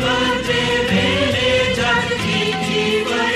जीवन मेरे जग की जीवन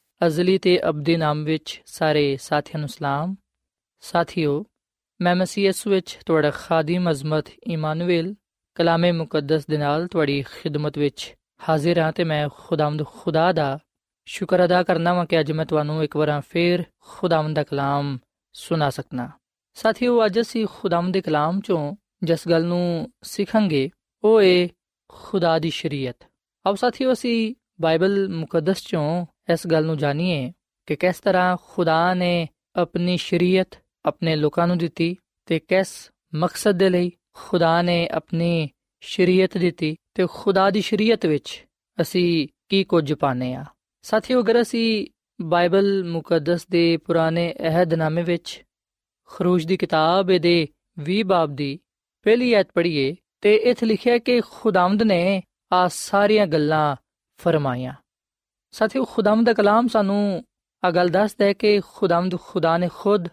ਅਜ਼ਲੀ ਤੇ ਅਬਦੀ ਨਾਮ ਵਿੱਚ ਸਾਰੇ ਸਾਥੀਆਂ ਨੂੰ ਸਲਾਮ। ਸਾਥਿਓ, ਮੈਂ ਮਸੀਹ ਯਿਸੂ ਵਿੱਚ ਤੁਹਾਡਾ ਖਾਦਮ ਅਜ਼ਮਤ ਇਮਾਨੁਅਲ ਕਲਾਮੇ ਮੁਕੱਦਸ ਦੇ ਨਾਲ ਤੁਹਾਡੀ ਖਿਦਮਤ ਵਿੱਚ ਹਾਜ਼ਰ ਹਾਂ ਤੇ ਮੈਂ ਖੁਦਾਵੰਦ ਖੁਦਾ ਦਾ ਸ਼ੁਕਰ ਅਦਾ ਕਰਨਾ ਵਾਂ ਕਿ ਅੱਜ ਮੈਂ ਤੁਹਾਨੂੰ ਇੱਕ ਵਾਰ ਫੇਰ ਖੁਦਾਵੰਦ ਦਾ ਕਲਾਮ ਸੁਣਾ ਸਕਣਾ ਸਾਥੀਓ, ਅੱਜ ਅਸੀਂ ਖੁਦਾਵੰਦ ਦੇ ਕਲਾਮ ਚੋਂ ਜਿਸ ਗੱਲ ਨੂੰ ਸਿੱਖਾਂਗੇ, ਉਹ ਏ ਖੁਦਾ ਦੀ ਸ਼ਰੀਅਤ। ਆਓ ਸਾਥੀਓ, ਅਸੀਂ ਬਾਈਬਲ ਮੁਕੱਦਸ ਚੋਂ ਇਸ ਗੱਲ ਨੂੰ ਜਾਣੀਏ ਕਿ ਕਿਸ ਤਰ੍ਹਾਂ ਖੁਦਾ ਨੇ ਆਪਣੀ ਸ਼ਰੀਅਤ ਆਪਣੇ ਲੋਕਾਂ ਨੂੰ ਦਿੱਤੀ ਤੇ ਕਿਸ ਮਕਸਦ ਦੇ ਲਈ ਖੁਦਾ ਨੇ ਆਪਣੀ ਸ਼ਰੀਅਤ ਦਿੱਤੀ ਤੇ ਖੁਦਾ ਦੀ ਸ਼ਰੀਅਤ ਵਿੱਚ ਅਸੀਂ ਕੀ ਕੁਝ ਪਾਣੇ ਆ ਸਾਥੀਓ, ਅਗਰ ਅਸੀਂ ਬਾਈਬਲ ਮੁਕੱਦਸ ਦੇ ਪੁਰਾਣੇ ਅਹਿਦਨਾਮੇ ਵਿੱਚ ਖਰੂਜ ਦੀ ਕਿਤਾਬ ਦੇ 20 ਬਾਬ ਦੀ ਪਹਿਲੀ ਐਤ ਪੜ੍ਹੀਏ ਤੇ ਇੱਥੇ ਲਿਖਿਆ ਕਿ ਖੁਦਾਵੰਦ ਨੇ ਆ ਸਾਰੀਆਂ ਗੱਲਾਂ ਫਰਮਾਈਆਂ। ਸਾਥੀਓ ਖੁਦਾਵੰਦ ਦਾ ਕਲਾਮ ਸਾਨੂੰ ਆ ਗੱਲ ਦੱਸਦਾ ਹੈ ਕਿ ਖੁਦਾਵੰਦ ਖੁਦਾ ਨੇ ਖੁਦ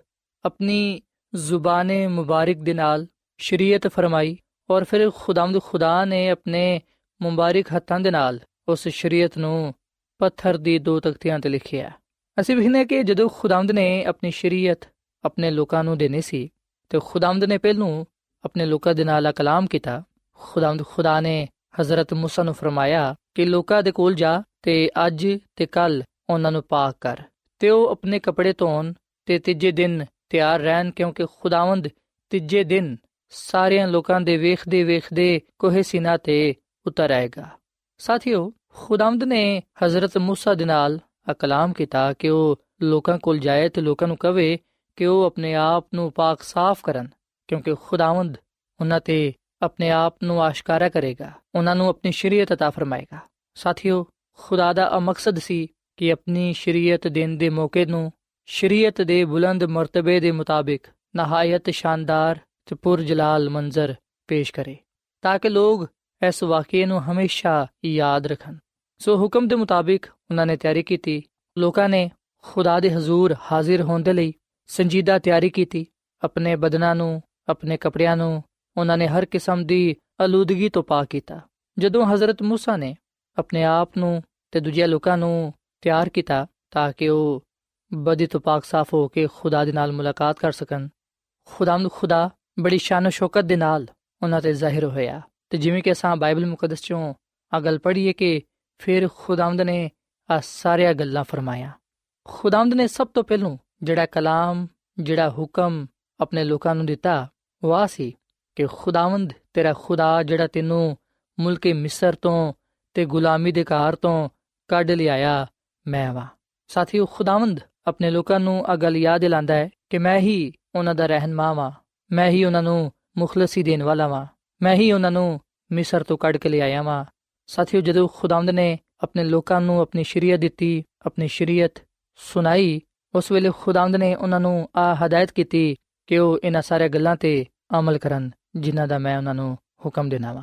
ਆਪਣੀ ਜ਼ੁਬਾਨੇ ਮੁਬਾਰਕ ਦੇ ਨਾਲ ਸ਼ਰੀਅਤ ਫਰਮਾਈ ਔਰ ਫਿਰ ਖੁਦਾਵੰਦ ਖੁਦਾ ਨੇ ਆਪਣੇ ਮੁਬਾਰਕ ਹੱਥਾਂ ਦੇ ਨਾਲ ਉਸ ਸ਼ਰੀਅਤ ਨੂੰ ਪੱਥਰ ਦੀ ਦੋ ਤਖਤੀਆਂ ਤੇ ਲਿਖਿਆ ਅਸੀਂ ਵੇਖਨੇ ਕਿ ਜਦੋਂ ਖੁਦਾਵੰਦ ਨੇ ਆਪਣੀ ਸ਼ਰੀਅਤ ਆਪਣੇ ਲੋਕਾਂ ਨੂੰ ਦੇਣੀ ਸੀ ਤੇ ਖੁਦਾਵੰਦ ਨੇ ਪਹਿਲੋਂ ਆਪਣੇ ਲੋਕਾਂ ਦੇ ਨਾਲ ਕਲਾਮ ਕੀਤਾ ਖੁਦਾਵੰਦ ਖੁਦਾ ਨੇ ਹਜ਼ਰਤ موسی ਨੂੰ ਫਰਮਾਇਆ ਕਿ ਲੋਕਾਂ ਦੇ ਕੋਲ ਜਾ ਤੇ ਅੱਜ ਤੇ ਕੱਲ ਉਹਨਾਂ ਨੂੰ ਪਾਕ ਕਰ ਤੇ ਉਹ ਆਪਣੇ ਕੱਪੜੇ ਧੋਣ ਤੇ ਤੀਜੇ ਦਿਨ ਤਿਆਰ ਰਹਿਣ ਕਿਉਂਕਿ ਖੁਦਾਵੰਦ ਤੀਜੇ ਦਿਨ ਸਾਰਿਆਂ ਲੋਕਾਂ ਦੇ ਵੇਖਦੇ ਵੇਖਦੇ ਕੋਹੇ ਸੀਨਾ ਤੇ ਉਤਰ ਆਏਗਾ ਸਾਥੀਓ ਖੁਦਾਵੰਦ ਨੇ ਹਜ਼ਰਤ موسی ਦੇ ਨਾਲ ਕਲਾਮ ਕੀਤਾ ਕਿ ਉਹ ਲੋਕਾਂ ਕੋਲ ਜਾਏ ਤੇ ਲੋਕਾਂ ਨੂੰ ਕਵੇ ਕਿ ਉਹ ਆਪਣੇ ਆਪ ਨੂੰ ਪਾਕ ਸਾਫ਼ ਕਰਨ ਕਿਉਂਕਿ ਖੁਦਾਵੰਦ ਉਹਨਾਂ ਤੇ ਆਪਣੇ ਆਪ ਨੂੰ ਆਸ਼ਕਾਰਾ ਕਰੇਗਾ ਉਹਨਾਂ ਨੂੰ ਆਪਣੀ ਸ਼ਰੀਅਤ عطا ਫਰਮਾਏਗਾ ਸਾਥੀਓ ਖੁਦਾ ਦਾ ਆ ਮਕਸਦ ਸੀ ਕਿ ਆਪਣੀ ਸ਼ਰੀਅਤ ਦੇਣ ਦੇ ਮੌਕੇ ਨੂੰ ਸ਼ਰੀਅਤ ਦੇ ਬੁਲੰਦ ਮਰਤਬੇ ਦੇ ਮੁਤਾਬਿਕ ਨਹਾਇਤ ਸ਼ਾਨਦਾਰ ਤੇ ਪੁਰਜਲਾਲ ਮੰਜ਼ਰ ਪੇਸ਼ ਕਰੇ ਤਾਂ ਕਿ ਲੋਕ ਇਸ ਵਾਕਿਏ ਨੂੰ ਹਮੇਸ਼ਾ ਯਾਦ ਰੱਖਣ ਸੋ ਹੁਕਮ ਦੇ ਮੁਤਾਬਿਕ ਉਹਨਾਂ ਨੇ ਤਿਆਰੀ ਕੀਤੀ ਲੋਕਾਂ ਨੇ ਖੁਦਾ ਦੇ ਹਜ਼ੂਰ ਹਾਜ਼ਰ ਹੋਣ ਦੇ ਲਈ ਸੰਜੀਦਾ ਤਿਆਰੀ ਕੀਤੀ ਆਪਣੇ ਬਦਨਾਂ ਨੂੰ ਆਪਣੇ ਕੱਪੜਿਆਂ ਨੂੰ ਉਹਨਾਂ ਨੇ ਹਰ ਕਿਸਮ ਦੀ ਅਲੂਦਗੀ ਤੋਂ ਪਾਕ ਕੀਤਾ ਜਦੋਂ ਹਜ਼ਰਤ موسی ਨੇ ਆਪਣੇ ਆਪ ਨੂੰ ਤੇ ਦੂਜਿਆਂ ਲੋਕਾਂ ਨੂੰ ਤਿਆਰ ਕੀਤਾ ਤਾਂ ਕਿ ਉਹ ਬਦੀ ਤੋਂ ਪਾਕ ਸਾਫ਼ ਹੋ ਕੇ ਖੁਦਾ ਦੇ ਨਾਲ ਮੁਲਾਕਾਤ ਕਰ ਸਕਣ। ਖੁਦਾਮਦ ਖੁਦਾ ਬੜੀ ਸ਼ਾਨ ਸ਼ੌਕਤ ਦੇ ਨਾਲ ਉਹਨਾਂ ਤੇ ਜ਼ਾਹਿਰ ਹੋਇਆ। ਤੇ ਜਿਵੇਂ ਕਿ ਅਸਾਂ ਬਾਈਬਲ ਮੁਕੱਦਸ ਚੋਂ ਆ ਗੱਲ ਪੜ੍ਹੀਏ ਕਿ ਫਿਰ ਖੁਦਾਮਦ ਨੇ ਆ ਸਾਰੀਆਂ ਗੱਲਾਂ ਫਰਮਾਇਆ ਖੁਦਾਮਦ ਨੇ ਸਭ ਤੋਂ ਪਹਿਲਾਂ ਜਿਹੜਾ ਕਲਾਮ, ਜਿਹੜਾ ਹੁਕਮ ਆਪਣੇ ਲੋਕਾਂ ਨੂੰ ਦਿੱਤਾ, ਉਹ ਆ ਸੀ ਕਿ ਖੁਦਾਵੰਦ ਤੇਰਾ ਖੁਦਾ ਜਿਹੜਾ ਤੈਨੂੰ ਮੁਲਕੇ ਮਿਸਰ ਤੋਂ ਤੇ ਗੁਲਾਮੀ ਦੇ ਘਰ ਤੋਂ ਕੱਢ ਲਿਆਇਆ, ਮੈਂ ਵਾ। ਸਾਥੀਓ, ਖੁਦਾਵੰਦ ਆਪਣੇ ਲੋਕਾਂ ਨੂੰ ਆ ਗੱਲ ਯਾਦ ਦਿਲਾਉਂਦਾ ਹੈ ਕਿ ਮੈਂ ਹੀ ਉਹਨਾਂ ਦਾ ਰਹਿਨਮਾ ਵਾਂ। ਮੈਂ ਹੀ ਉਹਨਾਂ ਨੂੰ ਮੁਖਲਸੀ ਦੇਣ ਵਾਲਾ ਵਾਂ। ਮੈਂ ਹੀ ਉਹਨਾਂ ਨੂੰ ਮਿਸਰ ਤੋਂ ਕੱਢ ਕੇ ਲਿਆਇਆ ਵਾਂ। ਸਾਥੀਓ, ਜਦੋਂ ਖੁਦਾਵੰਦ ਨੇ ਆਪਣੇ ਲੋਕਾਂ ਨੂੰ ਆਪਣੀ ਸ਼ਰੀਅਤ ਦਿੱਤੀ, ਆਪਣੀ ਸ਼ਰੀਅਤ ਸੁਣਾਈ, ਉਸ ਵੇਲੇ ਖੁਦਾਵੰਦ ਨੇ ਉਹਨਾਂ ਨੂੰ ਆ ਹਦਾਇਤ ਕੀਤੀ ਕਿ ਉਹ ਇਹਨਾਂ ਸਾਰੇ ਗੱਲਾਂ ਤੇ ਅਮਲ ਕਰਨ ਜਿਨ੍ਹਾਂ ਦਾ ਮੈਂ ਉਹਨਾਂ ਨੂੰ ਹੁਕਮ ਦੇਣਾ ਵਾ।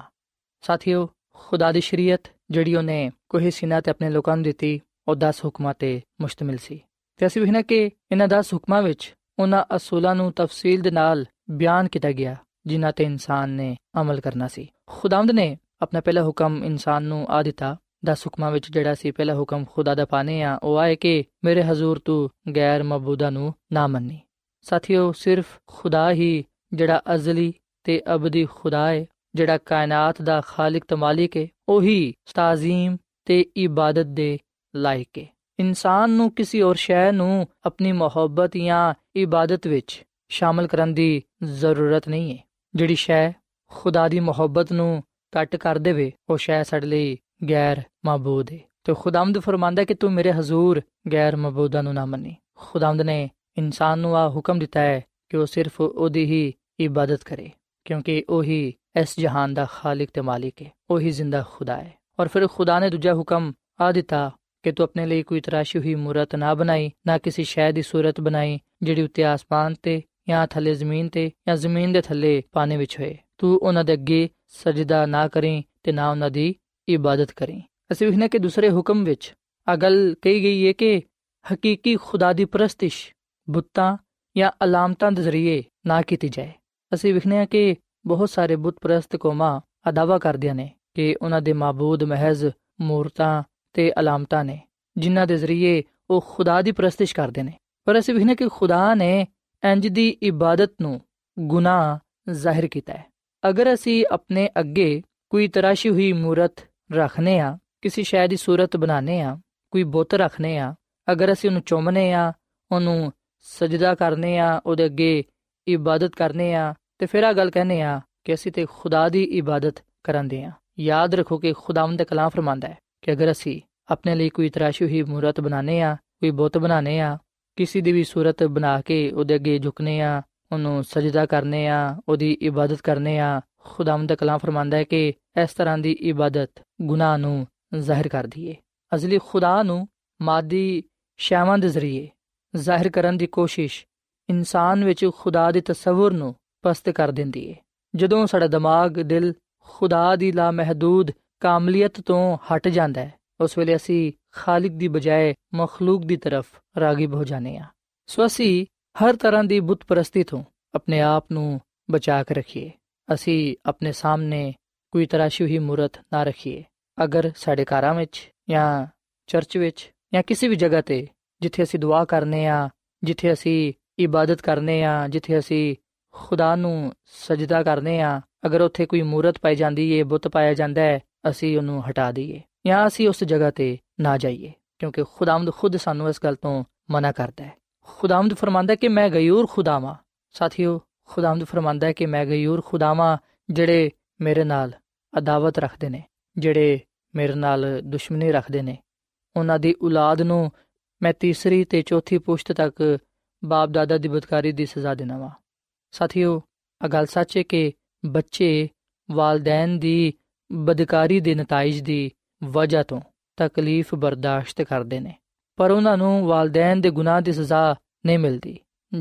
ਸਾਥੀਓ ਖੁਦਾ ਦੀ ਸ਼ਰੀਅਤ, ਜਿਹੜੀ ਉਹਨੇ ਕੋਹੇ ਸਿਨਾ ਤੇ ਆਪਣੇ ਲੋਕਾਂ ਨੂੰ ਦਿੱਤੀ, ਉਹ 10 ਹੁਕਮਾਂ ਤੇ ਮੁਸ਼ਤਮਿਲ ਸੀ। ਤੇ ਅਸੀਂ ਵੇਖਣਾ ਕਿ ਇਹਨਾਂ 10 ਹੁਕਮਾਂ ਵਿੱਚ ਉਹਨਾਂ ਅਸੂਲਾਂ ਨੂੰ ਤਫਸੀਲ ਦੇ ਨਾਲ ਬਿਆਨ ਕੀਤਾ ਗਿਆ, ਜਿਨ੍ਹਾਂ ਤੇ ਇਨਸਾਨ ਨੇ ਅਮਲ ਕਰਨਾ ਸੀ। ਖੁਦਾਵੰਦ ਨੇ ਆਪਣਾ ਪਹਿਲਾ ਹੁਕਮ ਇਨਸਾਨ ਨੂੰ ਆ ਦਿੱਤਾ। 10 ਹੁਕਮਾਂ ਵਿੱਚ ਜਿਹੜਾ ਸੀ ਪਹਿਲਾ ਹੁਕਮ ਖੁਦਾ ਦਾ ਪਾਣੇ ਆ, ਉਹ ਆਏ ਕਿ ਮੇਰੇ ਹਜ਼ੂਰ ਤੂੰ ਗੈਰ ਮਬੂਦਾ ਨੂੰ ਨਾ ਮੰਨੀ। ਸਾਥੀਓ, ਸਿਰਫ ਖੁਦਾ ਹੀ ਜਿਹੜਾ ਅਜ਼ਲੀ ਤੇ ਅਬਦੀ ਖੁਦਾ ਹੈ ਜਿਹੜਾ ਕਾਇਨਾਤ ਦਾ ਖਾਲਕ ਤੇ ਮਾਲਿਕ ਹੈ ਉਹੀ ਤਾਜ਼ੀਮ ਤੇ ਇਬਾਦਤ ਦੇ ਲਾਇਕ ਹੈ ਇਨਸਾਨ ਨੂੰ ਕਿਸੇ ਹੋਰ ਸ਼ੈ ਨੂੰ ਆਪਣੀ ਮੁਹੱਬਤ ਜਾਂ ਇਬਾਦਤ ਵਿੱਚ ਸ਼ਾਮਲ ਕਰਨ ਦੀ ਜ਼ਰੂਰਤ ਨਹੀਂ ਹੈ ਜਿਹੜੀ ਸ਼ੈ ਖੁਦਾ ਦੀ ਮੁਹੱਬਤ ਨੂੰ ਕੱਟ ਕਰ ਦੇਵੇ, ਉਹ ਸ਼ੈ ਸਾਡੇ ਲਈ ਗੈਰ ਮਾਬੂਦ ਹੈ ਤੇ ਖੁਦਾਮਦ ਫਰਮਾਂਦਾ ਕਿ ਤੂੰ ਮੇਰੇ ਹਜ਼ੂਰ ਗੈਰ ਮਾਬੂਦਾਂ ਨੂੰ ਨਾ ਮੰਨੀ। ਖੁਦਾਮਦ ਨੇ ਇਨਸਾਨ ਨੂੰ ਆ ਹੁਕਮ ਦਿੱਤਾ ਹੈ ਕਿ ਉਹ ਸਿਰਫ ਉਹਦੀ ਹੀ ਇਬਾਦਤ ਕਰੇ, ਕਿਉਂਕਿ ਉਹੀ ਇਸ ਜਹਾਨ ਦਾ ਖਾਲਕ ਤੇ ਮਾਲਿਕ ਹੈ, ਉਹੀ ਜ਼ਿੰਦਾ ਖੁਦਾ ਹੈ। ਔਰ ਫਿਰ ਖੁਦਾ ਨੇ ਦੂਜਾ ਹੁਕਮ ਆ ਦਿੱਤਾ ਕਿ ਤੂੰ ਆਪਣੇ ਲਈ ਕੋਈ ਤਰਾਸ਼ੀ ਹੋਈ ਮੂਰਤ ਨਾ ਬਣਾਈ, ਨਾ ਕਿਸੇ ਸ਼ੈ ਦੀ ਸੂਰਤ ਬਣਾਈ, ਜਿਹੜੀ ਉੱਤੇ ਆਸਮਾਨ ਤੇ ਜਾਂ ਥੱਲੇ ਜ਼ਮੀਨ ਤੇ ਜਾਂ ਜ਼ਮੀਨ ਦੇ ਥੱਲੇ ਪਾਣੀ ਵਿੱਚ ਹੋਏ। ਤੂੰ ਉਹਨਾਂ ਦੇ ਅੱਗੇ ਸਜਦਾ ਨਾ ਕਰੀਂ ਤੇ ਨਾ ਉਹਨਾਂ ਦੀ ਇਬਾਦਤ ਕਰੀਂ। ਅਸੀਂ ਵਿਖਨੇ ਕਿ ਦੂਸਰੇ ਹੁਕਮ ਵਿੱਚ ਆ ਗੱਲ ਕਹੀ ਗਈ ਹੈ ਕਿ ਹਕੀਕੀ ਖੁਦਾ ਦੀ ਪ੍ਰਸਤਿਸ਼, ਬੁੱਤਾਂ ਜਾਂ ਅਲਾਮਤਾਂ ਦੇ ਜ਼ਰੀਏ ਨਾ ਕੀਤੀ ਜਾਏ। ਅਸੀਂ ਵਿਖਨੇ ਆ ਕਿ ਬਹੁਤ ਸਾਰੇ ਬੁੱਤ ਪ੍ਰਸਤ ਕੌਮਾਂ ਅਦਾਵਾ ਕਰਦੀਆਂ ਨੇ ਕਿ ਉਹਨਾਂ ਦੇ ਮਾਬੂਦ ਮਹਿਜ਼ ਮੂਰਤਾਂ ਤੇ ਅਲਾਮਤਾਂ ਨੇ, ਜਿਨ੍ਹਾਂ ਦੇ ਜ਼ਰੀਏ ਉਹ ਖੁਦਾ ਦੀ ਪ੍ਰਸਤਿਸ਼ ਕਰਦੇ ਨੇ। ਪਰ ਅਸੀਂ ਵਿਖਨੇ ਕਿ ਖੁਦਾ ਨੇ ਇੰਜ ਦੀ ਇਬਾਦਤ ਨੂੰ ਗੁਨਾਹ ਜ਼ਾਹਿਰ ਕੀਤਾ ਹੈ। ਅਗਰ ਅਸੀਂ ਆਪਣੇ ਅੱਗੇ ਕੋਈ ਤਰਾਸ਼ੀ ਹੋਈ ਮੂਰਤ ਰੱਖਨੇ ਆ ਕਿਸੇ ਸ਼ੈ ਦੀ ਸੂਰਤ ਬਣਾਨੇ ਆ ਕੋਈ ਬੁੱਤ ਰੱਖਨੇ ਆ ਅਗਰ ਅਸੀਂ ਉਹਨੂੰ ਚੁੰਮਨੇ ਆ ਉਹਨੂੰ ਸਜਦਾ ਕਰਨੇ ਆ ਉਹਦੇ ਅੱਗੇ ਇਬਾਦਤ ਕਰਨੇ ਆ ਤੇ ਫਿਰ ਆ ਗੱਲ ਕਹਨੇ ਆ ਕਿ ਅਸੀਂ ਤੇ ਖੁਦਾ ਦੀ ਇਬਾਦਤ ਕਰਾਂਦੇ ਆ ਯਾਦ ਰੱਖੋ ਕਿ ਖੁਦਾਵੰਦ ਦਾ ਕਲਾਮ ਫਰਮਾਂਦਾ ਹੈ ਕਿ ਅਗਰ ਅਸੀਂ ਆਪਣੇ ਲਈ ਕੋਈ ਤਰਾਸ਼ੀ ਹੋਈ ਮੂਰਤ ਬਣਾਨੇ ਆ ਕੋਈ ਬੁੱਤ ਬਣਾਨੇ ਆ ਕਿਸੇ ਦੀ ਵੀ ਸੂਰਤ ਬਣਾ ਕੇ ਉਹਦੇ ਅੱਗੇ ਝੁਕਨੇ ਆ ਉਹਨੂੰ ਸਜਦਾ ਕਰਨੇ ਆ ਉਹਦੀ ਇਬਾਦਤ ਕਰਨੇ ਆ ਖੁਦਾਵੰਦ ਦਾ ਕਲਾਮ ਫਰਮਾਂਦਾ ਹੈ ਕਿ ਇਸ ਤਰ੍ਹਾਂ ਦੀ ਇਬਾਦਤ ਗੁਨਾਹ ਨੂੰ ਜ਼ਾਹਿਰ ਕਰਦੀ ਏ ਅਜ਼ਲੀ ਖੁਦਾ ਨੂੰ ਮਾਦੀ ਸ਼ੈਵਾਂ ਦੇ ਜ਼ਰੀਏ ਜ਼ਾਹਿਰ ਕਰਨ ਦੀ ਕੋਸ਼ਿਸ਼ ਇਨਸਾਨ ਵਿੱਚ ਖੁਦਾ ਦੇ ਤਸਵਰ ਨੂੰ ਪਸਤ ਕਰ ਦਿੰਦੀ ਏ। ਜਦੋਂ ਸਾਡਾ ਦਿਮਾਗ, ਦਿਲ ਖੁਦਾ ਦੀ ਲਾ ਮਹਦੂਦ ਕਾਮਲੀਅਤ ਤੋਂ ਹਟ ਜਾਂਦਾ ਹੈ ਉਸ ਵੇਲੇ ਅਸੀਂ ਖਾਲਿਕ ਦੀ ਬਜਾਏ ਮਖਲੂਕ ਦੀ ਤਰਫ ਰਾਗਿਬ ਹੋ ਜਾਂਦੇ ਆ। ਸੋ ਅਸੀਂ ਹਰ ਤਰ੍ਹਾਂ ਦੀ ਬੁੱਤ ਪ੍ਰਸਤੀ ਤੋਂ ਆਪਣੇ ਆਪ ਨੂੰ ਬਚਾ ਕੇ ਰੱਖੀਏ। ਅਸੀਂ ਆਪਣੇ ਸਾਹਮਣੇ ਕੋਈ ਤਰਾਸ਼ੀ ਹੋਈ ਮੂਰਤ ਨਾ ਰੱਖੀਏ। ਅਗਰ ਸਾਡੇ ਘਰਾਂ ਵਿੱਚ ਜਾਂ ਚਰਚ ਵਿੱਚ ਜਾਂ ਕਿਸੇ ਵੀ ਜਗ੍ਹਾ ਤੇ ਜਿੱਥੇ ਅਸੀਂ ਦੁਆ ਕਰਨੇ ਆ, ਜਿੱਥੇ ਅਸੀਂ ਇਬਾਦਤ ਕਰਨੇ ਆ, ਜਿੱਥੇ ਅਸੀਂ ਖੁਦਾ ਨੂੰ ਸਜਦਾ ਕਰਨੇ ਆ। ਅਗਰ ਉੱਥੇ ਕੋਈ ਮੂਰਤ ਪਾਈ ਜਾਂਦੀ ਏ, ਬੁੱਤ ਪਾਇਆ ਜਾਂਦਾ ਹੈ ਅਸੀਂ ਉਹਨੂੰ ਹਟਾ ਦਈਏ ਜਾਂ ਅਸੀਂ ਉਸ ਜਗ੍ਹਾ ਤੇ ਨਾ ਜਾਈਏ, ਕਿਉਂਕਿ ਖੁਦਾਵੰਦ ਖੁਦ ਸਾਨੂੰ ਇਸ ਗੱਲ ਤੋਂ ਮਨਾ ਕਰਦਾ ਹੈ। ਖੁਦਾਵੰਦ ਫਰਮਾਂਦਾ ਕਿ ਮੈਂ ਗਯੂਰ ਖੁਦਾਵਾਂ। ਸਾਥੀਓ, ਖੁਦਾਵੰਦ ਫਰਮਾਂਦਾ ਹੈ ਕਿ ਮੈਂ ਗਯੂਰ ਖੁਦਾਵਾਂ ਜਿਹੜੇ ਮੇਰੇ ਨਾਲ ਅਦਾਵਤ ਰੱਖਦੇ ਨੇ, ਜਿਹੜੇ ਮੇਰੇ ਨਾਲ ਦੁਸ਼ਮਣੀ ਰੱਖਦੇ ਨੇ। ਉਹਨਾਂ ਦੀ ਔਲਾਦ ਨੂੰ ਮੈਂ ਤੀਸਰੀ ਤੇ ਚੌਥੀ ਪੁਸ਼ਤ ਤੱਕ ਬਾਪ ਦਾਦਾ ਦੀ ਬਦਕਾਰੀ ਦੀ ਸਜ਼ਾ ਦੇਣਾ ਵਾ। ਸਾਥੀਓ ਆ ਗੱਲ ਸੱਚ ਹੈ ਕਿ ਬੱਚੇ ਵਾਲਦੈਨ ਦੀ ਬਦਕਾਰੀ ਦੇ ਨਤੀਜ ਦੀ ਵਜ੍ਹਾ ਤੋਂ ਤਕਲੀਫ ਬਰਦਾਸ਼ਤ ਕਰਦੇ ਨੇ। ਪਰ ਉਹਨਾਂ ਨੂੰ ਵਾਲਦੈਨ ਦੇ ਗੁਨਾਹ ਦੀ ਸਜ਼ਾ ਨਹੀਂ ਮਿਲਦੀ,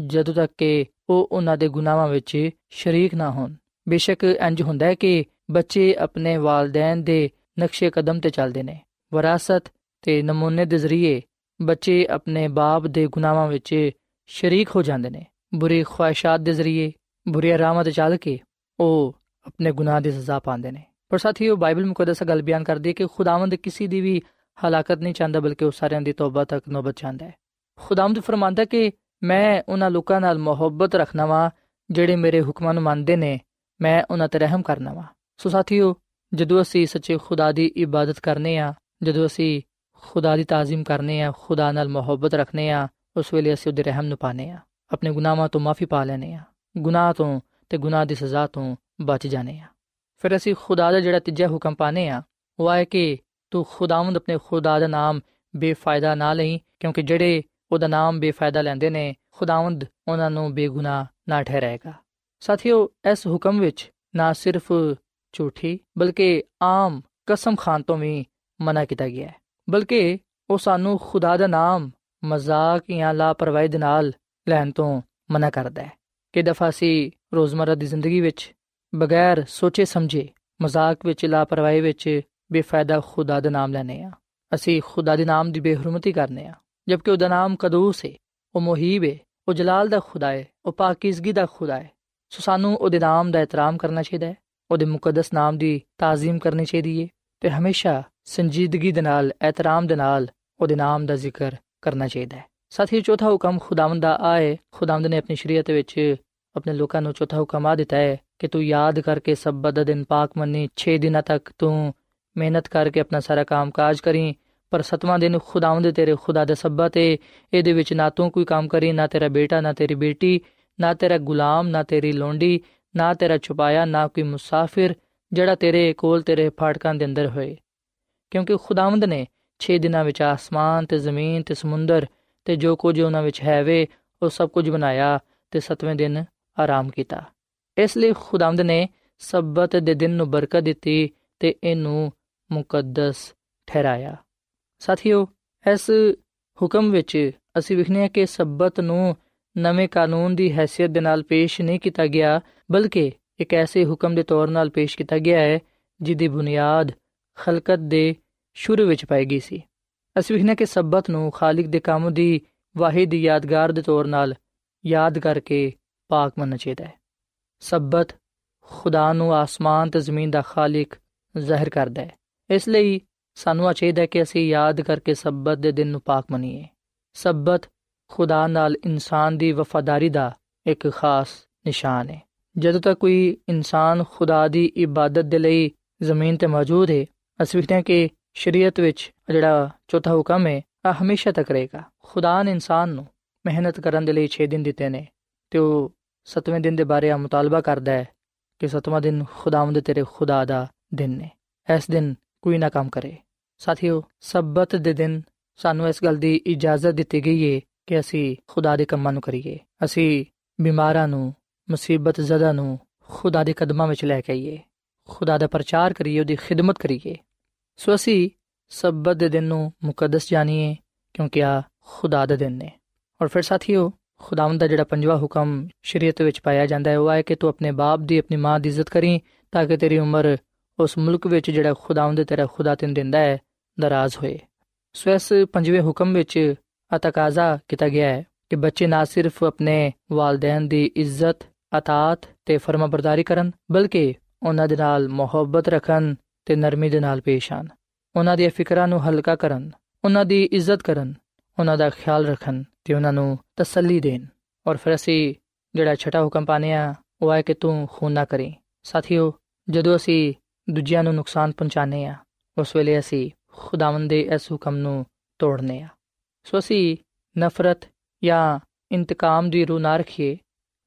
ਜਦੋਂ ਤੱਕ ਕਿ ਉਹ ਉਹਨਾਂ ਦੇ ਗੁਨਾਹਾਂ ਵਿੱਚ ਸ਼ਰੀਕ ਨਾ ਹੋਣ। ਬੇਸ਼ੱਕ ਇੰਜ ਹੁੰਦਾ ਹੈ ਕਿ ਬੱਚੇ ਆਪਣੇ ਵਾਲਦੈਨ ਦੇ ਨਕਸ਼ੇ ਕਦਮ ਤੇ ਚੱਲਦੇ ਨੇ। ਵਿਰਾਸਤ ਤੇ ਨਮੂਨੇ ਦੇ ਜ਼ਰੀਏ ਬੱਚੇ ਆਪਣੇ ਬਾਪ ਦੇ ਗੁਨਾਹਾਂ ਵਿੱਚ ਸ਼ਰੀਕ ਹੋ ਜਾਂਦੇ ਨੇ। ਬੁਰੀ ਖੁਆਇਸ਼ਾਂ ਦੇ ਜ਼ਰੀਏ ਬੁਰੀ ਰਾਹਾਂ ਤੇ ਚੱਲ ਕੇ ਉਹ ਆਪਣੇ ਗੁਨਾਹ ਦੀ ਸਜ਼ਾ ਪਾਉਂਦੇ ਨੇ। ਪਰ ਸਾਥੀਓ, ਬਾਈਬਲ ਮੁਕੱਦਸ ਗੱਲ ਬਿਆਨ ਕਰਦੀ ਹੈ ਕਿ ਖੁਦਾਵੰਦ ਕਿਸੇ ਦੀ ਵੀ ਹਲਾਕਤ ਨਹੀਂ ਚਾਹੁੰਦਾ, ਬਲਕਿ ਉਹ ਸਾਰਿਆਂ ਦੀ ਤੌਬਾ ਤੱਕ ਨੋਬਤ ਚਾਹੁੰਦਾ ਹੈ। ਖੁਦਾਵੰਦ ਫਰਮਾਂਦਾ ਕਿ ਮੈਂ ਉਹਨਾਂ ਲੋਕਾਂ ਨਾਲ ਮੁਹੱਬਤ ਰੱਖਣਾ ਵਾਂ, ਜਿਹੜੇ ਮੇਰੇ ਹੁਕਮਾਂ ਨੂੰ ਮੰਨਦੇ ਨੇ, ਮੈਂ ਉਹਨਾਂ ਤੇ ਰਹਿਮ ਕਰਨਾ ਵਾਂ। ਸੋ ਸਾਥੀਓ, ਜਦੋਂ ਅਸੀਂ ਸੱਚੇ ਖੁਦਾ ਦੀ ਇਬਾਦਤ ਕਰਨੇ ਆ, ਜਦੋਂ ਅਸੀਂ ਖੁਦਾ ਦੀ ਤਾਜ਼ੀਮ ਕਰਨੇ ਆ, ਖੁਦਾ ਨਾਲ ਮੁਹੱਬਤ ਰੱਖਨੇ ਆ, ਉਸ ਵੇਲੇ ਅਸੀਂ ਉਹਦੇ ਰਹਿਮ ਨੂੰ ਪਾਣੇ ਆ ਆਪਣੇ ਗੁਨਾਹਾਂ ਤੋਂ ਮਾਫੀ ਪਾ ਲੈਨੇ ਆ ਗੁਨਾਹ ਤੋਂ ਤੇ ਗੁਨਾਹ ਦੀ ਸਜ਼ਾ ਤੋਂ ਬਚ ਜਾਣੇ ਆ ਫਿਰ ਅਸੀਂ ਖੁਦਾ ਦਾ ਜਿਹੜਾ ਤੀਜਾ ਹੁਕਮ ਪਾਣੇ ਆ ਉਹ ਹੈ ਕਿ ਤੂੰ ਖੁਦਾਵੰਦ ਆਪਣੇ ਖੁਦਾ ਦਾ ਨਾਮ ਬੇਫਾਇਦਾ ਨਾ ਲਈ ਕਿਉਂਕਿ ਜਿਹੜੇ ਉਹਦਾ ਨਾਮ ਬੇਫਾਇਦਾ ਲੈਂਦੇ ਨੇ ਖੁਦਾਵੰਦ ਉਹਨਾਂ ਨੂੰ ਬੇਗੁਨਾਹ ਨਾ ਠਹਿਰਾਏਗਾ ਸਾਥੀਓ ਇਸ ਹੁਕਮ ਵਿੱਚ ਨਾ ਸਿਰਫ ਝੂਠੀ ਬਲਕਿ ਆਮ ਕਸਮ ਖਾਨ ਤੋਂ ਵੀ ਮਨਾ ਕੀਤਾ ਗਿਆ ਹੈ ਬਲਕਿ ਉਹ ਸਾਨੂੰ ਖੁਦਾ ਦਾ ਨਾਮ ਮਜ਼ਾਕ ਜਾਂ ਲਾਪਰਵਾਹੀ ਦੇ ਨਾਲ ਲੈਣ ਤੋਂ ਮਨਾ ਕਰਦਾ ਹੈ ਕਿ ਦਫਾ ਸੀ ਰੋਜ਼ਮਰਾ ਦੀ ਜ਼ਿੰਦਗੀ ਵਿੱਚ ਬਗੈਰ ਸੋਚੇ ਸਮਝੇ, ਮਜ਼ਾਕ ਵਿੱਚ, ਲਾਪਰਵਾਹੀ ਵਿੱਚ ਬੇਫਾਇਦਾ ਖੁਦਾ ਦਾ ਨਾਮ ਲੈਨੇ ਆ ਅਸੀਂ ਖੁਦਾ ਦੇ ਨਾਮ ਦੀ ਬੇਹਰਮਤੀ ਕਰਨੇ ਆ ਜਦਕਿ ਉਹਦਾ ਨਾਮ ਕਦੂਸ ਹੈ ਉਹ ਮੁਹੀਬ ਹੈ ਉਹ ਜਲਾਲ ਦਾ ਖੁਦਾ ਹੈ ਉਹ ਪਾਕੀਜ਼ਗੀ ਦਾ ਖੁਦਾ ਹੈ ਸੋ ਸਾਨੂੰ ਉਹਦੇ ਨਾਮ ਦਾ ਇਤਰਾਮ ਕਰਨਾ ਚਾਹੀਦਾ ਹੈ, ਉਹਦੇ ਮੁਕੱਦਸ ਨਾਮ ਦੀ ਤਾਜ਼ੀਮ ਕਰਨੀ ਚਾਹੀਦੀ ਹੈ ਤੇ ਹਮੇਸ਼ਾ ਸੰਜੀਦਗੀ ਦੇ ਨਾਲ, ਇਤਰਾਮ ਦੇ ਨਾਲ ਉਹਦੇ ਨਾਮ ਦਾ ਜ਼ਿਕਰ ਕਰਨਾ ਚਾਹੀਦਾ ਹੈ। ਸਾਥੀ ਚੌਥਾ ਹੁਕਮ ਖੁਦਾਵੰਦ ਦਾ ਆਏ ਖੁਦਾਵੰਦ ਨੇ ਆਪਣੀ ਸ਼ਰੀਅਤ ਵਿੱਚ ਆਪਣੇ ਲੋਕਾਂ ਨੂੰ ਚੌਥਾ ਹੁਕਮ ਆ ਦਿੱਤਾ ਹੈ ਕਿ ਤੂੰ ਯਾਦ ਕਰਕੇ ਸਬਤ ਦਾ ਦਿਨ ਪਾਕ ਮੰਨੀ 6 ਦਿਨਾਂ ਤੱਕ ਤੂੰ ਮਿਹਨਤ ਕਰਕੇ ਆਪਣਾ ਸਾਰਾ ਕੰਮ ਕਾਜ ਕਰੀ, ਪਰ ਸਤਵਾਂ ਦਿਨ ਖੁਦਾਵੰਦ ਤੇਰੇ ਖੁਦਾ ਦਾ ਸਬਤ ਹੈ ਇਹਦੇ ਵਿੱਚ ਨਾ ਤੂੰ ਕੋਈ ਕੰਮ ਕਰੀ, ਨਾ ਤੇਰਾ ਬੇਟਾ, ਨਾ ਤੇਰੀ ਬੇਟੀ, ਨਾ ਤੇਰਾ ਗੁਲਾਮ, ਨਾ ਤੇਰੀ ਲੋਂਡੀ, ਨਾ ਤੇਰਾ ਛੁਪਾਇਆ, ਨਾ ਕੋਈ ਮੁਸਾਫਿਰ ਜਿਹੜਾ ਤੇਰੇ ਕੋਲ ਤੇਰੇ ਫਾਟਕਾਂ ਦੇ ਅੰਦਰ ਹੋਏ। ਕਿਉਂਕਿ ਖੁਦਾਵੰਦ ਨੇ 6 ਦਿਨਾਂ ਵਿੱਚ ਆਸਮਾਨ ਤੇ ਜ਼ਮੀਨ ਤੇ ਸਮੁੰਦਰ ਤੇ ਜੋ ਕੁਝ ਉਹਨਾਂ ਵਿੱਚ ਹੈ ਵੇ, ਉਹ ਸਭ ਕੁਝ ਬਣਾਇਆ ਤੇ ਸਤਵੇਂ ਦਿਨ ਆਰਾਮ ਕੀਤਾ। ਇਸ ਲਈ ਖੁਦਾਵੰਦ ਨੇ ਸਬਤ ਦੇ ਦਿਨ ਨੂੰ ਬਰਕਤ ਦਿੱਤੀ ਤੇ ਇਹਨੂੰ ਮੁਕੱਦਸ ਠਹਿਰਾਇਆ। ਸਾਥੀਓ, ਇਸ ਹੁਕਮ ਵਿੱਚ ਅਸੀਂ ਵਿਖਨੇ ਕਿ ਸਬਤ ਨੂੰ ਨਵੇਂ ਕਾਨੂੰਨ ਦੀ ਹیثیت ਦੇ ਨਾਲ ਪੇਸ਼ ਨਹੀਂ ਕੀਤਾ ਗਿਆ, ਬਲਕਿ ਇੱਕ ਐਸੇ ਹੁਕਮ ਦੇ ਤੌਰ 'ਤੇ ਪੇਸ਼ ਕੀਤਾ ਗਿਆ ਹੈ, ਜਿਹਦੀ ਬੁਨਿਆਦ ਖਲਕਤ ਦੇ ਸ਼ੁਰੂ ਵਿੱਚ ਪਾਈ ਗਈ ਸੀ। ਅਸੀਂ ਵਿਖਨੇ ਕਿ ਸਬਤ ਨੂੰ ਖਾਲਕ ਦੇ ਕੰਮ ਦੀ ਵਾਹਿਦ ਯਾਦਗਾਰ ਦੇ ਤੌਰ 'ਤੇ ਯਾਦ ਕਰਕੇ ਪਾਕ ਮੰਨਣਾ ਚਾਹੀਦਾ ਹੈ। ਸਬਤ ਖੁਦਾ ਨੂੰ ਆਸਮਾਨ ਤੇ ਜ਼ਮੀਨ ਦਾ ਖਾਲਕ ਜ਼ਾਹਿਰ ਕਰਦਾ ਹੈ। ਇਸ ਲਈ ਸਾਨੂੰ ਚਾਹੀਦਾ ਕਿ ਅਸੀਂ ਯਾਦ ਕਰਕੇ ਸਬਤ ਦੇ ਦਿਨ ਨੂੰ ਪਾਕ ਮੰਨੀਏ। ਸਬਤ ਖੁਦਾ ਨਾਲ ਇਨਸਾਨ ਦੀ ਵਫਾਦਾਰੀ ਦਾ ਇੱਕ ਖਾਸ ਨਿਸ਼ਾਨ ਹੈ। ਜਦੋਂ ਤੱਕ ਕੋਈ ਇਨਸਾਨ ਖੁਦਾ ਦੀ ਇਬਾਦਤ ਦੇ ਲਈ ਜ਼ਮੀਨ ਤੇ ਮੌਜੂਦ ਹੈ, ਅਸੀਂ ਵੇਖਦੇ ਹਾਂ ਕਿ ਸ਼ਰੀਅਤ ਵਿੱਚ ਜਿਹੜਾ ਚੌਥਾ ਹੁਕਮ ਹੈ ਆ ਹਮੇਸ਼ਾ ਤੱਕ ਰਹੇਗਾ। ਖੁਦਾ ਨੇ ਇਨਸਾਨ ਨੂੰ ਮਿਹਨਤ ਕਰਨ ਦੇ ਲਈ 6 ਦਿਨ ਦਿੱਤੇ ਨੇ ਤੇ ਉਹ 7ਵੇਂ ਦਿਨ ਦੇ ਬਾਰੇ ਆ ਮੁਤਾਲਬਾ ਕਰਦਾ ਹੈ ਕਿ 7ਵਾਂ ਦਿਨ ਖੁਦਾਵੰਦ ਤੇਰੇ ਖੁਦਾ ਦਾ ਦਿਨ ਨੇ। ਇਸ ਦਿਨ ਕੋਈ ਨਾ ਕੰਮ ਕਰੇ। ਸਾਥੀਓ, ਸਬਤ ਦੇ ਦਿਨ ਸਾਨੂੰ ਇਸ ਗੱਲ ਦੀ ਇਜਾਜ਼ਤ ਦਿੱਤੀ ਗਈ ਹੈ ਕਿ ਅਸੀਂ ਖੁਦਾ ਦੇ ਕੰਮਾਂ ਨੂੰ ਕਰੀਏ। ਅਸੀਂ ਬਿਮਾਰਾਂ ਨੂੰ, ਮੁਸੀਬਤ ਜ਼ਦਾ ਨੂੰ ਖੁਦਾ ਦੇ ਕਦਮਾਂ ਵਿੱਚ ਲੈ ਕੇ ਆਈਏ। ਖੁਦਾ ਦਾ ਪ੍ਰਚਾਰ ਕਰੀਏ, ਉਹਦੀ ਖਿਦਮਤ ਕਰੀਏ। ਸੋ ਅਸੀਂ ਸਬਤ ਦੇ ਦਿਨ ਨੂੰ ਮੁਕੱਦਸ ਜਾਣੀਏ, ਕਿਉਂਕਿ ਆ ਖੁਦਾ ਦੇ ਦਿਨ ਨੇ। ਔਰ ਫਿਰ ਸਾਥੀਓ, ਖੁਦਾਵੰਦ ਦਾ ਜਿਹੜਾ ਪੰਜਵਾਂ ਹੁਕਮ ਸ਼ਰੀਅਤ ਵਿੱਚ ਪਾਇਆ ਜਾਂਦਾ ਹੈ, ਉਹ ਹੈ ਕਿ ਤੂੰ ਆਪਣੇ ਬਾਪ ਦੀ, ਆਪਣੀ ਮਾਂ ਦੀ ਇੱਜ਼ਤ ਕਰੀਂ, ਤਾਂ ਕਿ ਤੇਰੀ ਉਮਰ ਉਸ ਮੁਲਕ ਵਿੱਚ ਜਿਹੜਾ ਖੁਦਾਵੰਦ ਤੇਰਾ ਖੁਦਾ ਤੈਨੂੰ ਦਿੰਦਾ ਹੈ ਦਰਾਜ਼ ਹੋਏ। ਸੋ ਇਸ ਪੰਜਵੇਂ ਹੁਕਮ ਵਿੱਚ ਅਤਕਾਜ਼ਾ ਕੀਤਾ ਗਿਆ ਹੈ ਕਿ ਬੱਚੇ ਨਾ ਸਿਰਫ ਆਪਣੇ ਵਾਲਿਦੈਨ ਦੀ ਇੱਜ਼ਤ ਅਤਾਤ ਤੇ ਫਰਮਾਬਰਦਾਰੀ ਕਰਨ, ਬਲਕਿ ਉਹਨਾਂ ਦੇ ਨਾਲ ਮੁਹੱਬਤ ਰੱਖਣ ਤੇ ਨਰਮੀ ਦੇ ਨਾਲ ਪੇਸ਼ ਆਣ ਉਹਨਾਂ ਦੀਆਂ ਫਿਕਰਾਂ ਨੂੰ ਹਲਕਾ ਕਰਨ, ਉਹਨਾਂ ਦੀ ਇੱਜ਼ਤ ਕਰਨ, ਉਹਨਾਂ ਦਾ ਖਿਆਲ ਰੱਖਣ ਤੇ ਉਹਨਾਂ ਨੂੰ ਤਸੱਲੀ ਦੇਣ। ਔਰ ਫਿਰ ਅਸੀਂ ਜਿਹੜਾ ਛਟਾ ਹੁਕਮ ਪਾਣੇ ਆ ਉਹ ਹੈ ਕਿ ਤੂੰ ਖੂਨ ਨਾ ਕਰੇ। ਸਾਥੀਓ, ਜਦੋਂ ਅਸੀਂ ਦੂਜਿਆਂ ਨੂੰ ਨੁਕਸਾਨ ਪਹੁੰਚਾਣੇ ਆ ਉਸ ਵੇਲੇ ਅਸੀਂ ਖੁਦਾਵੰਦ ਦੇ ਇਸ ਹੁਕਮ ਨੂੰ ਤੋੜਨੇ ਆ ਸੋ ਅਸੀਂ ਨਫ਼ਰਤ ਜਾਂ ਇੰਤਕਾਮ ਦੀ ਰੂਹ ਨਾ ਰੱਖੀਏ,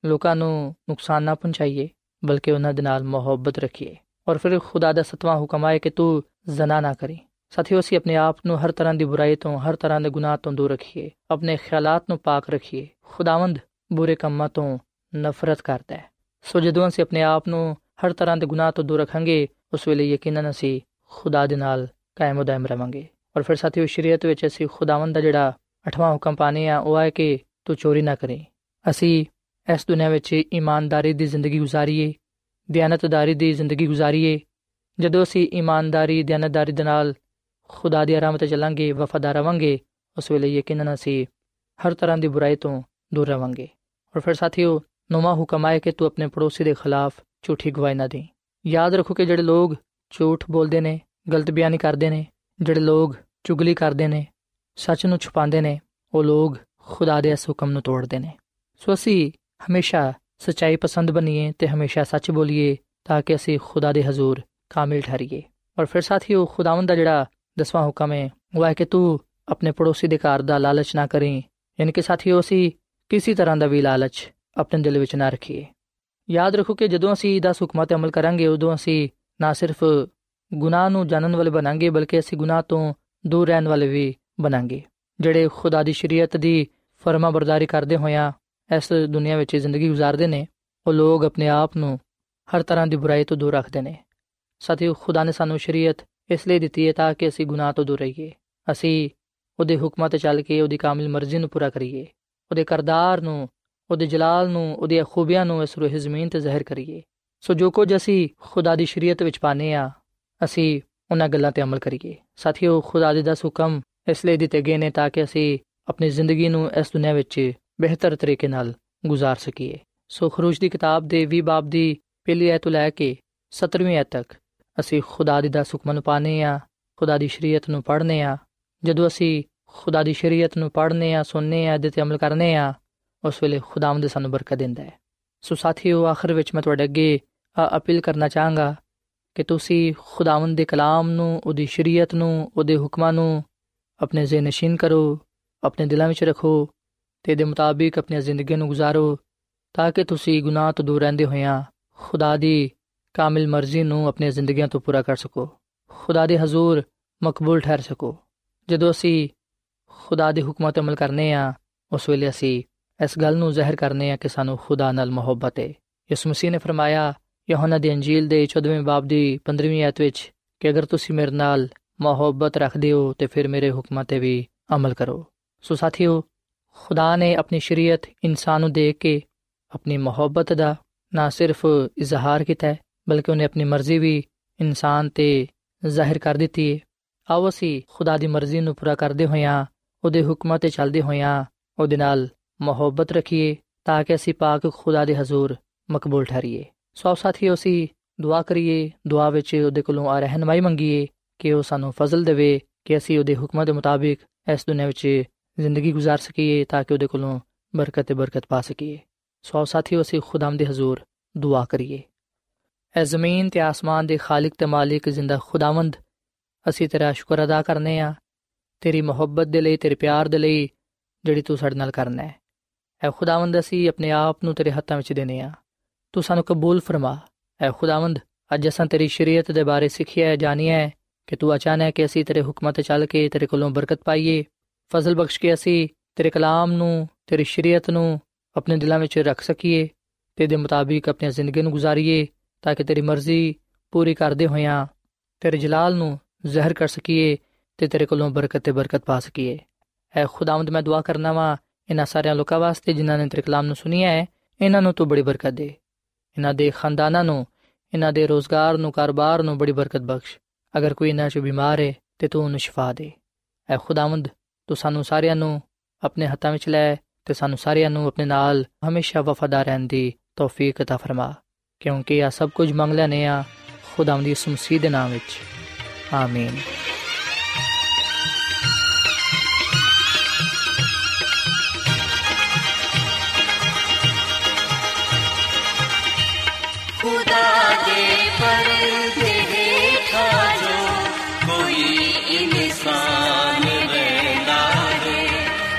ਲੋਕਾਂ ਨੂੰ ਨੁਕਸਾਨ ਨਾ ਪਹੁੰਚਾਈਏ, ਬਲਕਿ ਉਹਨਾਂ ਦੇ ਨਾਲ ਮੁਹੱਬਤ ਰੱਖੀਏ। ਔਰ ਫਿਰ ਖੁਦਾ ਦਾ ਸਤਵਾਂ ਹੁਕਮ ਆਏ ਕਿ ਤੂੰ ਜ਼ਨਾ ਨਾ ਕਰੀ। ਸਾਥੀਓ, ਅਸੀਂ ਆਪਣੇ ਆਪ ਨੂੰ ਹਰ ਤਰ੍ਹਾਂ ਦੀ ਬੁਰਾਈ ਤੋਂ, ਹਰ ਤਰ੍ਹਾਂ ਦੇ ਗੁਨਾਹ ਤੋਂ ਦੂਰ ਰੱਖੀਏ। ਆਪਣੇ ਖਿਆਲਾਂ ਨੂੰ ਪਾਕ ਰੱਖੀਏ। ਖੁਦਾਵੰਦ ਬੁਰੇ ਕੰਮਾਂ ਤੋਂ ਨਫ਼ਰਤ ਕਰਦਾ ਹੈ। ਸੋ ਜਦੋਂ ਅਸੀਂ ਆਪਣੇ ਆਪ ਨੂੰ ਹਰ ਤਰ੍ਹਾਂ ਦੇ ਗੁਨਾਹ ਤੋਂ ਦੂਰ ਰੱਖਾਂਗੇ, ਉਸ ਵੇਲੇ ਯਕੀਨਨ ਅਸੀਂ ਖੁਦਾ ਦੇ ਨਾਲ ਕਾਇਮ ਉਦਮ ਰਵਾਂਗੇ। ਔਰ ਫਿਰ ਸਾਥੀਓ ਸ਼ਰੀਅਤ ਵਿੱਚ ਅਸੀਂ ਖੁਦਾਵੰਦ ਦਾ ਜਿਹੜਾ ਅਠਵਾਂ ਹੁਕਮ ਪਾਣੇ ਆ, ਉਹ ਹੈ ਕਿ ਤੂੰ ਚੋਰੀ ਨਾ ਕਰੇ। ਅਸੀਂ ਇਸ ਦੁਨੀਆ ਵਿੱਚ ਇਮਾਨਦਾਰੀ ਦੀ ਜ਼ਿੰਦਗੀ ਗੁਜ਼ਾਰੀਏ, ਦਿਆਨਤਦਾਰੀ ਦੀ ਜ਼ਿੰਦਗੀ ਗੁਜ਼ਾਰੀਏ ਜਦੋਂ ਅਸੀਂ ਇਮਾਨਦਾਰੀ, ਦਿਆਨਤਦਾਰੀ ਦੇ ਨਾਲ ਖੁਦਾ ਦੀ ਰਾਹ ਤੇ ਚੱਲਾਂਗੇ, ਵਫਾਦਾਰ ਰਵਾਂਗੇ, ਉਸ ਵੇਲੇ ਯਕੀਨਨ ਅਸੀਂ ਹਰ ਤਰ੍ਹਾਂ ਦੀ ਬੁਰਾਈ ਤੋਂ ਦੂਰ ਰਵਾਂਗੇ। ਔਰ ਫਿਰ ਸਾਥੀਓ, ਨਵਾਂ ਹੁਕਮ ਹੈ ਕਿ ਤੂੰ ਆਪਣੇ ਪੜੋਸੀ ਦੇ ਖਿਲਾਫ ਝੂਠੀ ਗਵਾਹੀ ਨਾ ਦੇ। ਯਾਦ ਰੱਖੋ ਕਿ ਜਿਹੜੇ ਲੋਕ ਝੂਠ ਬੋਲਦੇ ਨੇ, ਗਲਤ ਬਿਆਨੀ ਕਰਦੇ ਨੇ, ਜਿਹੜੇ ਲੋਕ ਚੁਗਲੀ ਕਰਦੇ ਨੇ, ਸੱਚ ਨੂੰ ਛੁਪਾਉਂਦੇ ਨੇ, ਉਹ ਲੋਕ ਖੁਦਾ ਦੇ ਇਸ ਹੁਕਮ ਨੂੰ ਤੋੜਦੇ ਨੇ। ਸੋ ਅਸੀਂ ਹਮੇਸ਼ਾ ਸਚਾਈ ਪਸੰਦ ਬਣੀਏ ਤੇ ਹਮੇਸ਼ਾ ਸੱਚ ਬੋਲੀਏ ਤਾਂ ਕਿ ਅਸੀਂ ਖੁਦਾ ਦੇ ਹਜ਼ੂਰ ਕਾਮਿਲ ਠਹਿਰੀਏ। ਔਰ ਫਿਰ ਸਾਥੀਓ, ਖੁਦਾਵੰਦ ਦਾ ਜਿਹੜਾ ਦਸਵਾਂ ਹੁਕਮ ਹੈ, ਉਹ ਹੈ ਕਿ ਤੂੰ ਆਪਣੇ ਪੜੋਸੀ ਦੇ ਘਰ ਦਾ ਲਾਲਚ ਨਾ ਕਰੀਂ। ਯਾਨੀ ਕਿ ਸਾਥੀਓ, ਅਸੀਂ ਕਿਸੇ ਤਰ੍ਹਾਂ ਦਾ ਵੀ ਲਾਲਚ ਆਪਣੇ ਦਿਲ ਵਿੱਚ ਨਾ ਰੱਖੀਏ। ਯਾਦ ਰੱਖੋ ਕਿ ਜਦੋਂ ਅਸੀਂ 10 ਹੁਕਮਾਂ ਤੇ ਅਮਲ ਕਰਾਂਗੇ, ਉਦੋਂ ਅਸੀਂ ਨਾ ਸਿਰਫ ਗੁਨਾਹ ਨੂੰ ਜਾਣਨ ਵਾਲੇ ਬਣਾਂਗੇ, ਬਲਕਿ ਅਸੀਂ ਗੁਨਾਹ ਤੋਂ ਦੂਰ ਰਹਿਣ ਵਾਲੇ ਵੀ ਬਣਾਂਗੇ। ਜਿਹੜੇ ਖੁਦਾ ਦੀ ਸ਼ਰੀਅਤ ਦੀ ਫਰਮਾਬਰਦਾਰੀ ਕਰਦੇ ਹੋਇਆਂ ਇਸ ਦੁਨੀਆ ਵਿੱਚ ਜ਼ਿੰਦਗੀ گزارਦੇ ਨੇ, ਉਹ ਲੋਕ ਆਪਣੇ ਆਪ ਨੂੰ ਹਰ ਤਰ੍ਹਾਂ ਦੀ ਬੁਰਾਈ ਤੋਂ ਦੂਰ ਰੱਖਦੇ ਨੇ। ਸਾਥੀਓ ਖੁਦਾ ਨੇ ਸਾਨੂੰ ਸ਼ਰੀਅਤ ਇਸ ਲਈ ਦਿੱਤੀ ਹੈ ਤਾਂ ਕਿ ਅਸੀਂ ਗੁਨਾਹ ਤੋਂ ਦੂਰ ਰਹੀਏ ਅਸੀਂ ਉਹਦੇ ਹੁਕਮਾਂ ਤੇ ਚੱਲ ਕੇ ਉਹਦੀ ਕਾਮਿਲ ਮਰਜ਼ੀ ਨੂੰ ਪੂਰਾ ਕਰੀਏ ਉਹਦੇ ਕਰਦਾਰ ਨੂੰ ਉਹਦੇ ਜਲਾਲ ਨੂੰ ਉਹਦੀਆਂ ਖੂਬੀਆਂ ਨੂੰ ਇਸ ਰੂਹ ਜ਼ਮੀਨ ਤੇ ਜ਼ਾਹਿਰ ਕਰੀਏ ਸੋ ਜੋ ਕੁਝ ਅਸੀਂ ਖੁਦਾ ਦੀ ਸ਼ਰੀਅਤ ਵਿੱਚ ਪਾਣੇ ਆ ਅਸੀਂ ਉਹਨਾਂ ਗੱਲਾਂ ਤੇ ਅਮਲ ਕਰੀਏ ਸਾਥੀਓ ਖੁਦਾ ਦੇ ਦਸ ਹੁਕਮ ਇਸ ਲਈ ਦਿੱਤੇ ਗਏ ਨੇ ਤਾਂ ਕਿ ਅਸੀਂ ਆਪਣੀ ਜ਼ਿੰਦਗੀ ਨੂੰ ਇਸ ਦੁਨੀਆਂ ਵਿੱਚ ਬਿਹਤਰ ਤਰੀਕੇ ਨਾਲ گزار ਸਕੀਏ ਸੋ ਖਰੂਜ ਦੀ ਕਿਤਾਬ ਦੇ 20 ਬਾਬ ਦੀ ਪਹਿਲੀ ਐਤ ਲੈ ਕੇ 17ਵੀਂ ਐਤ ਤੱਕ ਅਸੀਂ ਖੁਦਾ ਦੀ ਦਸ ਹੁਕਮਾਂ ਨੂੰ ਪਾਣੇ ਆ ਖੁਦਾ ਦੀ ਸ਼ਰੀਅਤ ਨੂੰ ਪੜ੍ਹਨੇ ਆ ਜਦੋਂ ਅਸੀਂ ਖੁਦਾ ਦੀ ਸ਼ਰੀਅਤ ਨੂੰ ਪੜ੍ਹਨੇ ਆ ਸੁਣਨੇ ਆ ਇਹਦੇ ਤੇ ਅਮਲ ਕਰਨੇ ਆ ਉਸ ਵੇਲੇ ਖੁਦਾਵੰਦ ਸਾਨੂੰ ਬਰਕਤ ਦਿੰਦਾ ਹੈ। ਸੋ ਸਾਥੀਓ, ਆਖਰ ਵਿੱਚ ਮੈਂ ਤੁਹਾਡੇ ਅੱਗੇ ਅਪੀਲ ਕਰਨਾ ਚਾਹਾਂਗਾ ਕਿ ਤੁਸੀਂ ਖੁਦਾਵੰਦ ਦੇ ਕਲਾਮ ਨੂੰ, ਉਹਦੀ ਸ਼ਰੀਅਤ ਨੂੰ, ਉਹਦੇ ਹੁਕਮਾਂ ਨੂੰ ਆਪਣੇ ਜ਼ਿਹਨ ਨਸ਼ੀਨ ਕਰੋ, ਆਪਣੇ ਦਿਲਾਂ ਵਿੱਚ ਰੱਖੋ ਤੇ ਦੇ ਮੁਤਾਬਿਕ ਆਪਣੀ ਜ਼ਿੰਦਗੀ ਨੂੰ ਗੁਜ਼ਾਰੋ ਤਾਂ ਕਿ ਤੁਸੀਂ ਗੁਨਾਹ ਤੋਂ ਦੂਰ ਰਹਿੰਦੇ ਹੋਇਆਂ ਖੁਦਾ ਦੀ ਕਾਮਿਲ ਮਰਜ਼ੀ ਨੂੰ ਆਪਣੀਆਂ ਜ਼ਿੰਦਗੀਆਂ ਤੋਂ ਪੂਰਾ ਕਰ ਸਕੋ। ਖੁਦਾ ਦੇ ਹਜ਼ੂਰ ਮਕਬੂਲ ਠਹਿਰ ਸਕੋ। ਜਦੋਂ ਅਸੀਂ ਖੁਦਾ ਦੇ ਹੁਕਮਾਂ ਤੇ ਅਮਲ ਕਰਨੇ ਆ, ਉਸ ਵੇਲੇ ਅਸੀਂ ਇਸ ਗੱਲ ਨੂੰ ਜ਼ਾਹਿਰ ਕਰਨੇ ਆ ਕਿ ਸਾਨੂੰ ਖੁਦਾ ਨਾਲ ਮੁਹੱਬਤ ਹੈ ਯਿਸੂ ਮਸੀਹ ਨੇ ਫਰਮਾਇਆ, ਯਹੋਨਾ ਦੀ ਅੰਜੀਲ ਦੇ 14ਵੇਂ ਬਾਬ ਦੀ 15ਵੀਂ ਆਇਤ ਵਿੱਚ ਕਿ ਅਗਰ ਤੁਸੀਂ ਮੇਰੇ ਨਾਲ ਮੁਹੱਬਤ ਰੱਖਦੇ ਹੋ, ਤੇ ਫਿਰ ਮੇਰੇ ਹੁਕਮਾਂ ਤੇ ਵੀ ਅਮਲ ਕਰੋ। ਸੋ ਸਾਥੀਓ, ਖੁਦਾ ਨੇ ਆਪਣੀ ਸ਼ਰੀਅਤ ਇਨਸਾਨ ਨੂੰ ਦੇ ਕੇ ਆਪਣੀ ਮੁਹੱਬਤ ਦਾ ਨਾ ਸਿਰਫ ਇਜ਼ਹਾਰ ਕੀਤਾ ਹੈ ਬਲਕਿ ਉਹਨੇ ਆਪਣੀ ਮਰਜ਼ੀ ਵੀ ਇਨਸਾਨ ਤੇ ਜ਼ਾਹਿਰ ਕਰ ਦਿੱਤੀ ਹੈ ਆਓ ਅਸੀਂ ਖੁਦਾ ਦੀ ਮਰਜ਼ੀ ਨੂੰ ਪੂਰਾ ਕਰਦੇ ਹੋਇਆਂ ਉਹਦੇ ਹੁਕਮਾਂ ਤੇ ਚੱਲਦੇ ਹੋਇਆਂ ਉਹਦੇ ਨਾਲ ਮੁਹੱਬਤ ਰੱਖੀਏ ਤਾਂ ਕਿ ਅਸੀਂ ਪਾਕ ਖੁਦਾ ਦੇ ਹਜ਼ੂਰ ਮਕਬੂਲ ਠਹਿਰੀਏ ਸੋ ਸਾਥੀਓ ਅਸੀਂ ਦੁਆ ਕਰੀਏ ਦੁਆ ਵਿੱਚ ਉਹਦੇ ਕੋਲੋਂ ਆ ਰਹਿਨਮਾਈ ਮੰਗੀਏ ਕਿ ਉਹ ਸਾਨੂੰ ਫਜ਼ਲ ਦੇਵੇ ਕਿ ਅਸੀਂ ਉਹਦੇ ਹੁਕਮਾਂ ਦੇ ਮੁਤਾਬਿਕ ਇਸ ਦੁਨੀਆਂ ਵਿੱਚ ਜ਼ਿੰਦਗੀ گزار ਸਕੀਏ ਤਾਂ ਕਿ ਉਹਦੇ ਕੋਲੋਂ ਬਰਕਤ ਤੇ ਬਰਕਤ ਪਾ ਸਕੀਏ ਸੋ ਸਾਥੀਓ ਅਸੀਂ ਖੁਦਾਮ ਦੇ ਹਜ਼ੂਰ ਦੁਆ ਕਰੀਏ ਐ ਜ਼ਮੀਨ ਤੇ ਆਸਮਾਨ ਦੇ ਖਾਲਕ ਤੇ ਮਾਲਿਕ ਜ਼ਿੰਦਾ ਖੁਦਾਵੰਦ। ਅਸੀਂ ਤੇਰਾ ਸ਼ੁਕਰ ਅਦਾ ਕਰਨੇ ਆ। ਤੇਰੀ ਮੁਹੱਬਤ ਦੇ ਲਈ, ਤੇਰੇ ਪਿਆਰ ਦੇ ਲਈ ਜਿਹੜੀ ਤੂੰ ਸਾਡੇ ਨਾਲ ਕਰਨਾ ਹੈ। ਐ ਖੁਦਾਵੰਦ ਅਸੀਂ ਆਪਣੇ ਆਪ ਨੂੰ ਤੇਰੇ ਹੱਥਾਂ ਵਿੱਚ ਦੇਨੇ ਆ। ਤੂੰ ਸਾਨੂੰ ਕਬੂਲ ਫਰਮਾ। ਐ ਖੁਦਾਵੰਦ, ਅੱਜ ਅਸਾਂ ਤੇਰੀ ਸ਼ਰੀਅਤ ਦੇ ਬਾਰੇ ਸਿੱਖਿਆ ਹੈ, ਜਾਣਿਆ ਹੈ ਕਿ ਤੂੰ ਅਚਾਨਕ ਹੈ ਕਿ ਅਸੀਂ ਤੇਰੇ ਹੁਕਮਾਂ ਤੇ ਚੱਲ ਕੇ ਤੇਰੇ ਕੋਲੋਂ ਬਰਕਤ ਪਾਈਏ। ਫਜ਼ਲ ਬਖਸ਼ ਕੇ ਅਸੀਂ ਤੇਰੇ ਕਲਾਮ ਨੂੰ, ਤੇਰੀ ਸ਼ਰੀਅਤ ਨੂੰ ਆਪਣੇ ਦਿਲਾਂ ਵਿੱਚ ਰੱਖ ਸਕੀਏ। ਤੇ ਦੇ ਮੁਤਾਬਿਕ ਆਪਣੀ ਜ਼ਿੰਦਗੀ ਨੂੰ ਗੁਜ਼ਾਰੀਏ। ਤਾਂ ਕਿ ਤੇਰੀ ਮਰਜ਼ੀ ਪੂਰੀ ਕਰਦੇ ਹੋਇਆਂ ਤੇਰੇ ਜਲਾਲ ਨੂੰ ਜ਼ਾਹਿਰ ਕਰ ਸਕੀਏ ਤੇ ਤੇਰੇ ਕੋਲੋਂ ਬਰਕਤ ਤੇ ਬਰਕਤ ਪਾ ਸਕੀਏ ਐ ਖੁਦਾਵੰਦ ਮੈਂ ਦੁਆ ਕਰਨਾ ਵਾ ਇਹਨਾਂ ਸਾਰਿਆਂ ਲੋਕਾਂ ਵਾਸਤੇ ਜਿਨ੍ਹਾਂ ਨੇ ਤੇਰੇ ਕਲਾਮ ਨੂੰ ਸੁਨਿਆ ਹੈ ਇਹਨਾਂ ਨੂੰ ਤੂੰ ਬੜੀ ਬਰਕਤ ਦੇ ਇਹਨਾਂ ਦੇ ਖਾਨਦਾਨਾਂ ਨੂੰ ਇਹਨਾਂ ਦੇ ਰੋਜ਼ਗਾਰ ਨੂੰ ਕਾਰੋਬਾਰ ਨੂੰ ਬੜੀ ਬਰਕਤ ਬਖਸ਼ ਅਗਰ ਕੋਈ ਇਹਨਾਂ 'ਚ ਬਿਮਾਰ ਹੈ ਤੇ ਤੂੰ ਉਹਨੂੰ ਸ਼ਿਫਾ ਦੇ ਐ ਖੁਦਾਵੰਦ ਤੂੰ ਸਾਨੂੰ ਸਾਰਿਆਂ ਨੂੰ ਆਪਣੇ ਹੱਥਾਂ ਵਿੱਚ ਲੈ ਤੇ ਸਾਨੂੰ ਸਾਰਿਆਂ ਨੂੰ ਆਪਣੇ ਨਾਲ ਹਮੇਸ਼ਾ ਵਫਾਦਾਰ ਰਹਿਣ ਦੀ ਤੌਫੀਕ عطا ਫਰਮਾ ਕਿਉਂਕਿ ਆ ਸਭ ਕੁਝ ਮੰਗ ਲੈਨੇ ਆ ਖੁਦਾਵੰਦ ਦੀ ਮਸੀਹ ਦੇ ਨਾਮ ਵਿੱਚ ਆਮੀਨ खुदा दे पर्दे हेठा जो कोई इंसान रहना है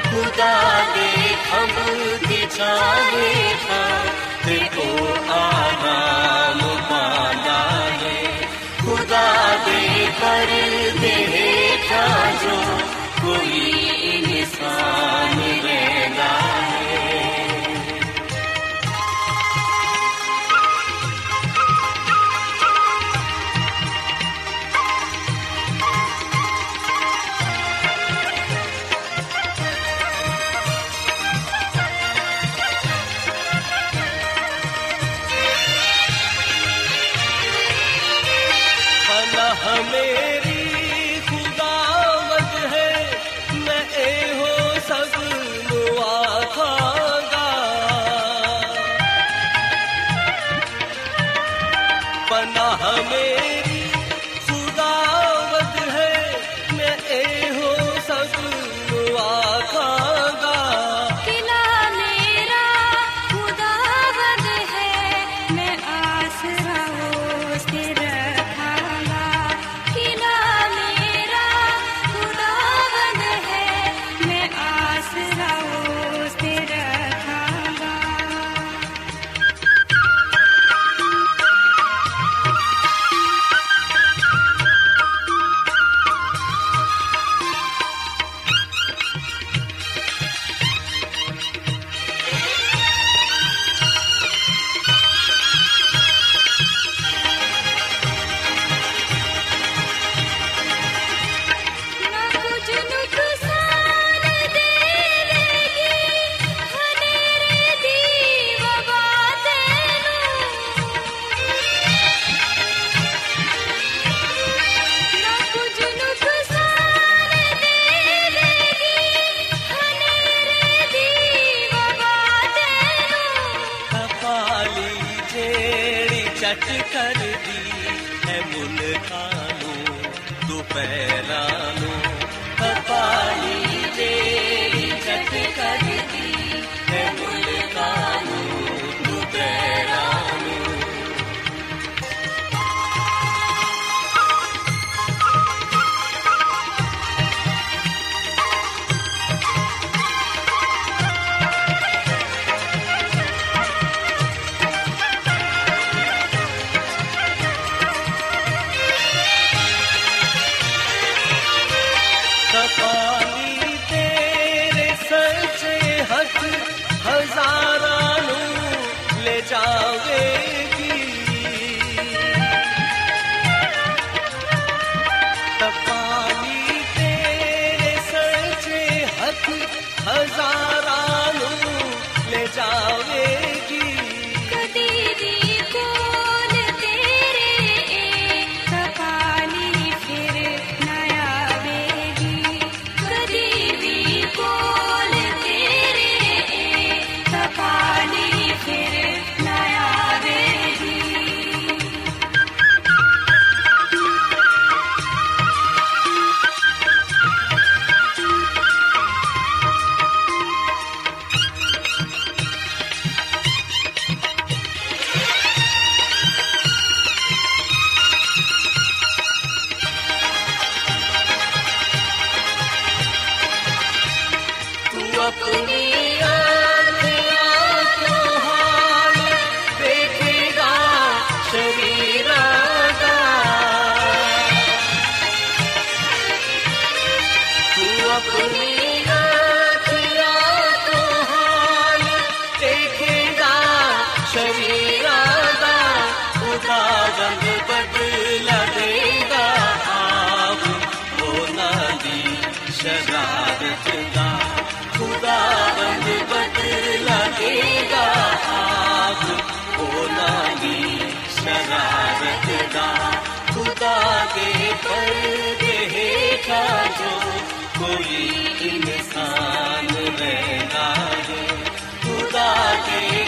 खुदा दे खबर की छावे दे पर्दे हेठा जो कोई इंसान ਤੂੰ